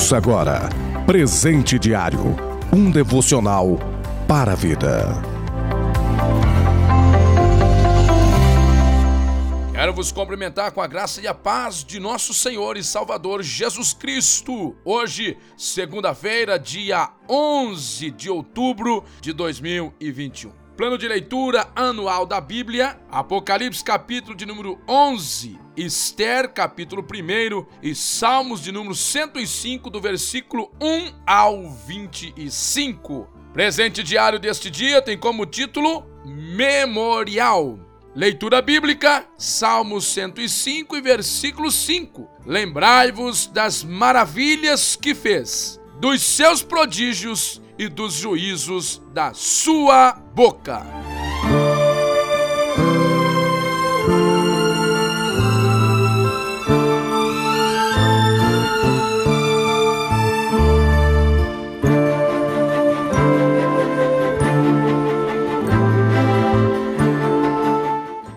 Ouça agora Presente Diário um devocional para a vida. Quero vos cumprimentar com a graça e a paz de nosso Senhor e Salvador Jesus Cristo. Hoje, segunda-feira, dia 11 de outubro de 2021. Plano de leitura anual da Bíblia, Apocalipse capítulo de número 11, Esther capítulo 1 e Salmos de número 105 do versículo 1 ao 25. Presente diário deste dia tem como título Memorial. Leitura bíblica, Salmos 105 e versículo 5. Lembrai-vos das maravilhas que fez, dos seus prodígios e dos juízos da sua boca.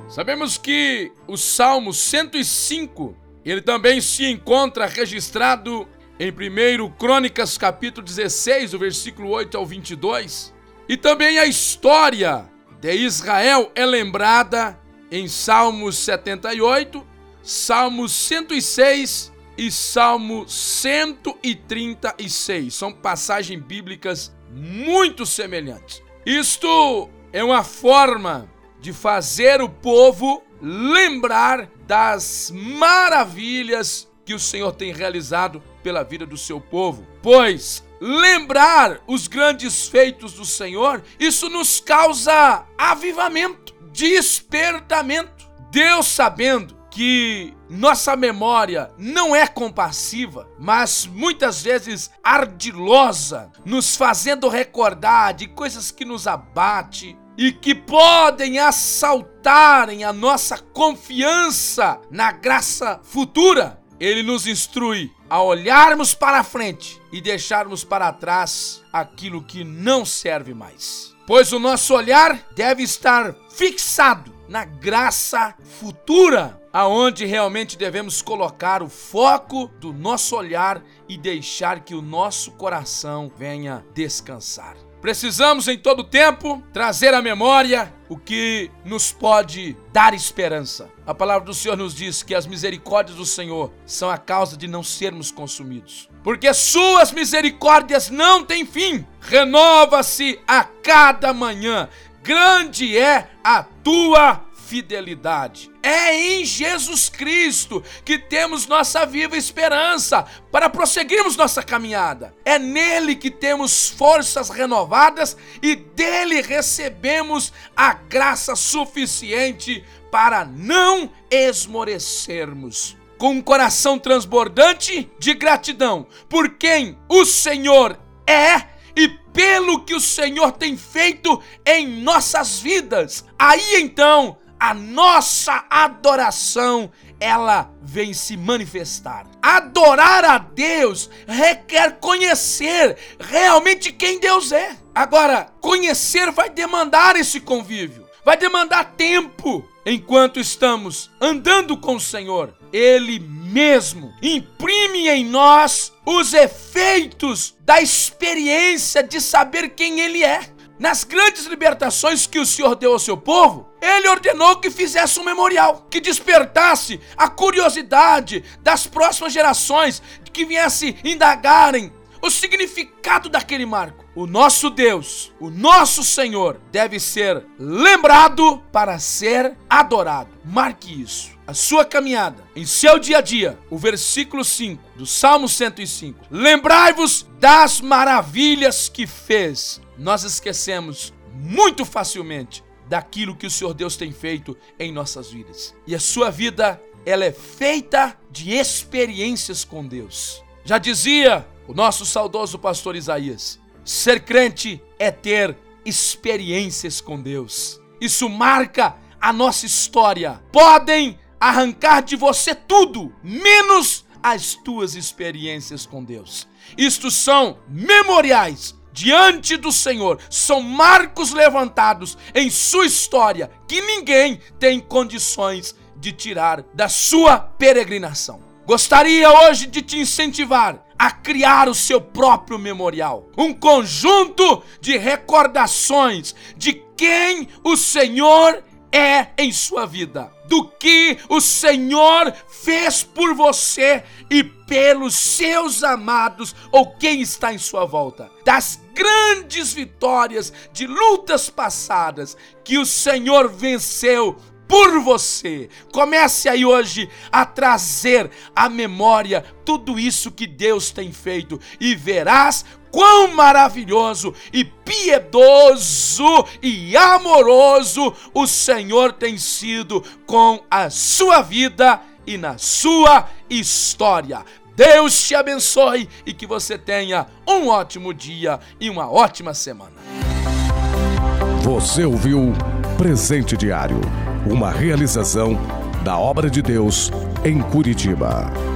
Sabemos que o Salmo 105, ele também se encontra registrado em 1 Crônicas capítulo 16, o versículo 8 ao 22. E também a história de Israel é lembrada em Salmos 78, Salmos 106 e Salmo 136. São passagens bíblicas muito semelhantes. Isto é uma forma de fazer o povo lembrar das maravilhas que o Senhor tem realizado pela vida do seu povo. Pois lembrar os grandes feitos do Senhor, isso nos causa avivamento, despertamento. Deus sabendo que nossa memória não é compassiva, mas muitas vezes ardilosa, nos fazendo recordar de coisas que nos abate, e que podem assaltarem a nossa confiança na graça futura, ele nos instrui a olharmos para frente e deixarmos para trás aquilo que não serve mais. Pois o nosso olhar deve estar fixado na graça futura, aonde realmente devemos colocar o foco do nosso olhar e deixar que o nosso coração venha descansar. Precisamos em todo tempo trazer à memória o que nos pode dar esperança. A palavra do Senhor nos diz que as misericórdias do Senhor são a causa de não sermos consumidos. Porque suas misericórdias não têm fim, renova-se a cada manhã. Grande é a tua fidelidade. É em Jesus Cristo que temos nossa viva esperança para prosseguirmos nossa caminhada. É nele que temos forças renovadas e dele recebemos a graça suficiente para não esmorecermos. Com um coração transbordante de gratidão por quem o Senhor é e pelo que o Senhor tem feito em nossas vidas. Aí então a nossa adoração ela vem se manifestar. Adorar a Deus requer conhecer realmente quem Deus é. Agora, conhecer vai demandar esse convívio, vai demandar tempo. Enquanto estamos andando com o Senhor, Ele mesmo imprime em nós os efeitos da experiência de saber quem Ele é. Nas grandes libertações que o Senhor deu ao seu povo, ele ordenou que fizesse um memorial, que despertasse a curiosidade das próximas gerações, que viesse indagarem o significado daquele marco. O nosso Deus, o nosso Senhor, deve ser lembrado para ser adorado. Marque isso. A sua caminhada, em seu dia a dia, o versículo 5 do Salmo 105. Lembrai-vos das maravilhas que fez nós esquecemos muito facilmente daquilo que o Senhor Deus tem feito em nossas vidas. E a sua vida, ela é feita de experiências com Deus. Já dizia o nosso saudoso pastor Isaías: ser crente é ter experiências com Deus. Isso marca a nossa história. Podem arrancar de você tudo, menos as tuas experiências com Deus. Isto são memoriais diante do Senhor são marcos levantados em sua história que ninguém tem condições de tirar da sua peregrinação. Gostaria hoje de te incentivar a criar o seu próprio memorial, um conjunto de recordações de quem o Senhor é em sua vida, do que o Senhor fez por você e pelos seus amados ou quem está em sua volta, das grandes vitórias de lutas passadas que o Senhor venceu por você. Comece aí hoje a trazer à memória tudo isso que Deus tem feito e verás quão maravilhoso e piedoso e amoroso o Senhor tem sido com a sua vida e na sua história. Deus te abençoe e que você tenha um ótimo dia e uma ótima semana. Você ouviu Presente Diário, uma realização da obra de Deus em Curitiba.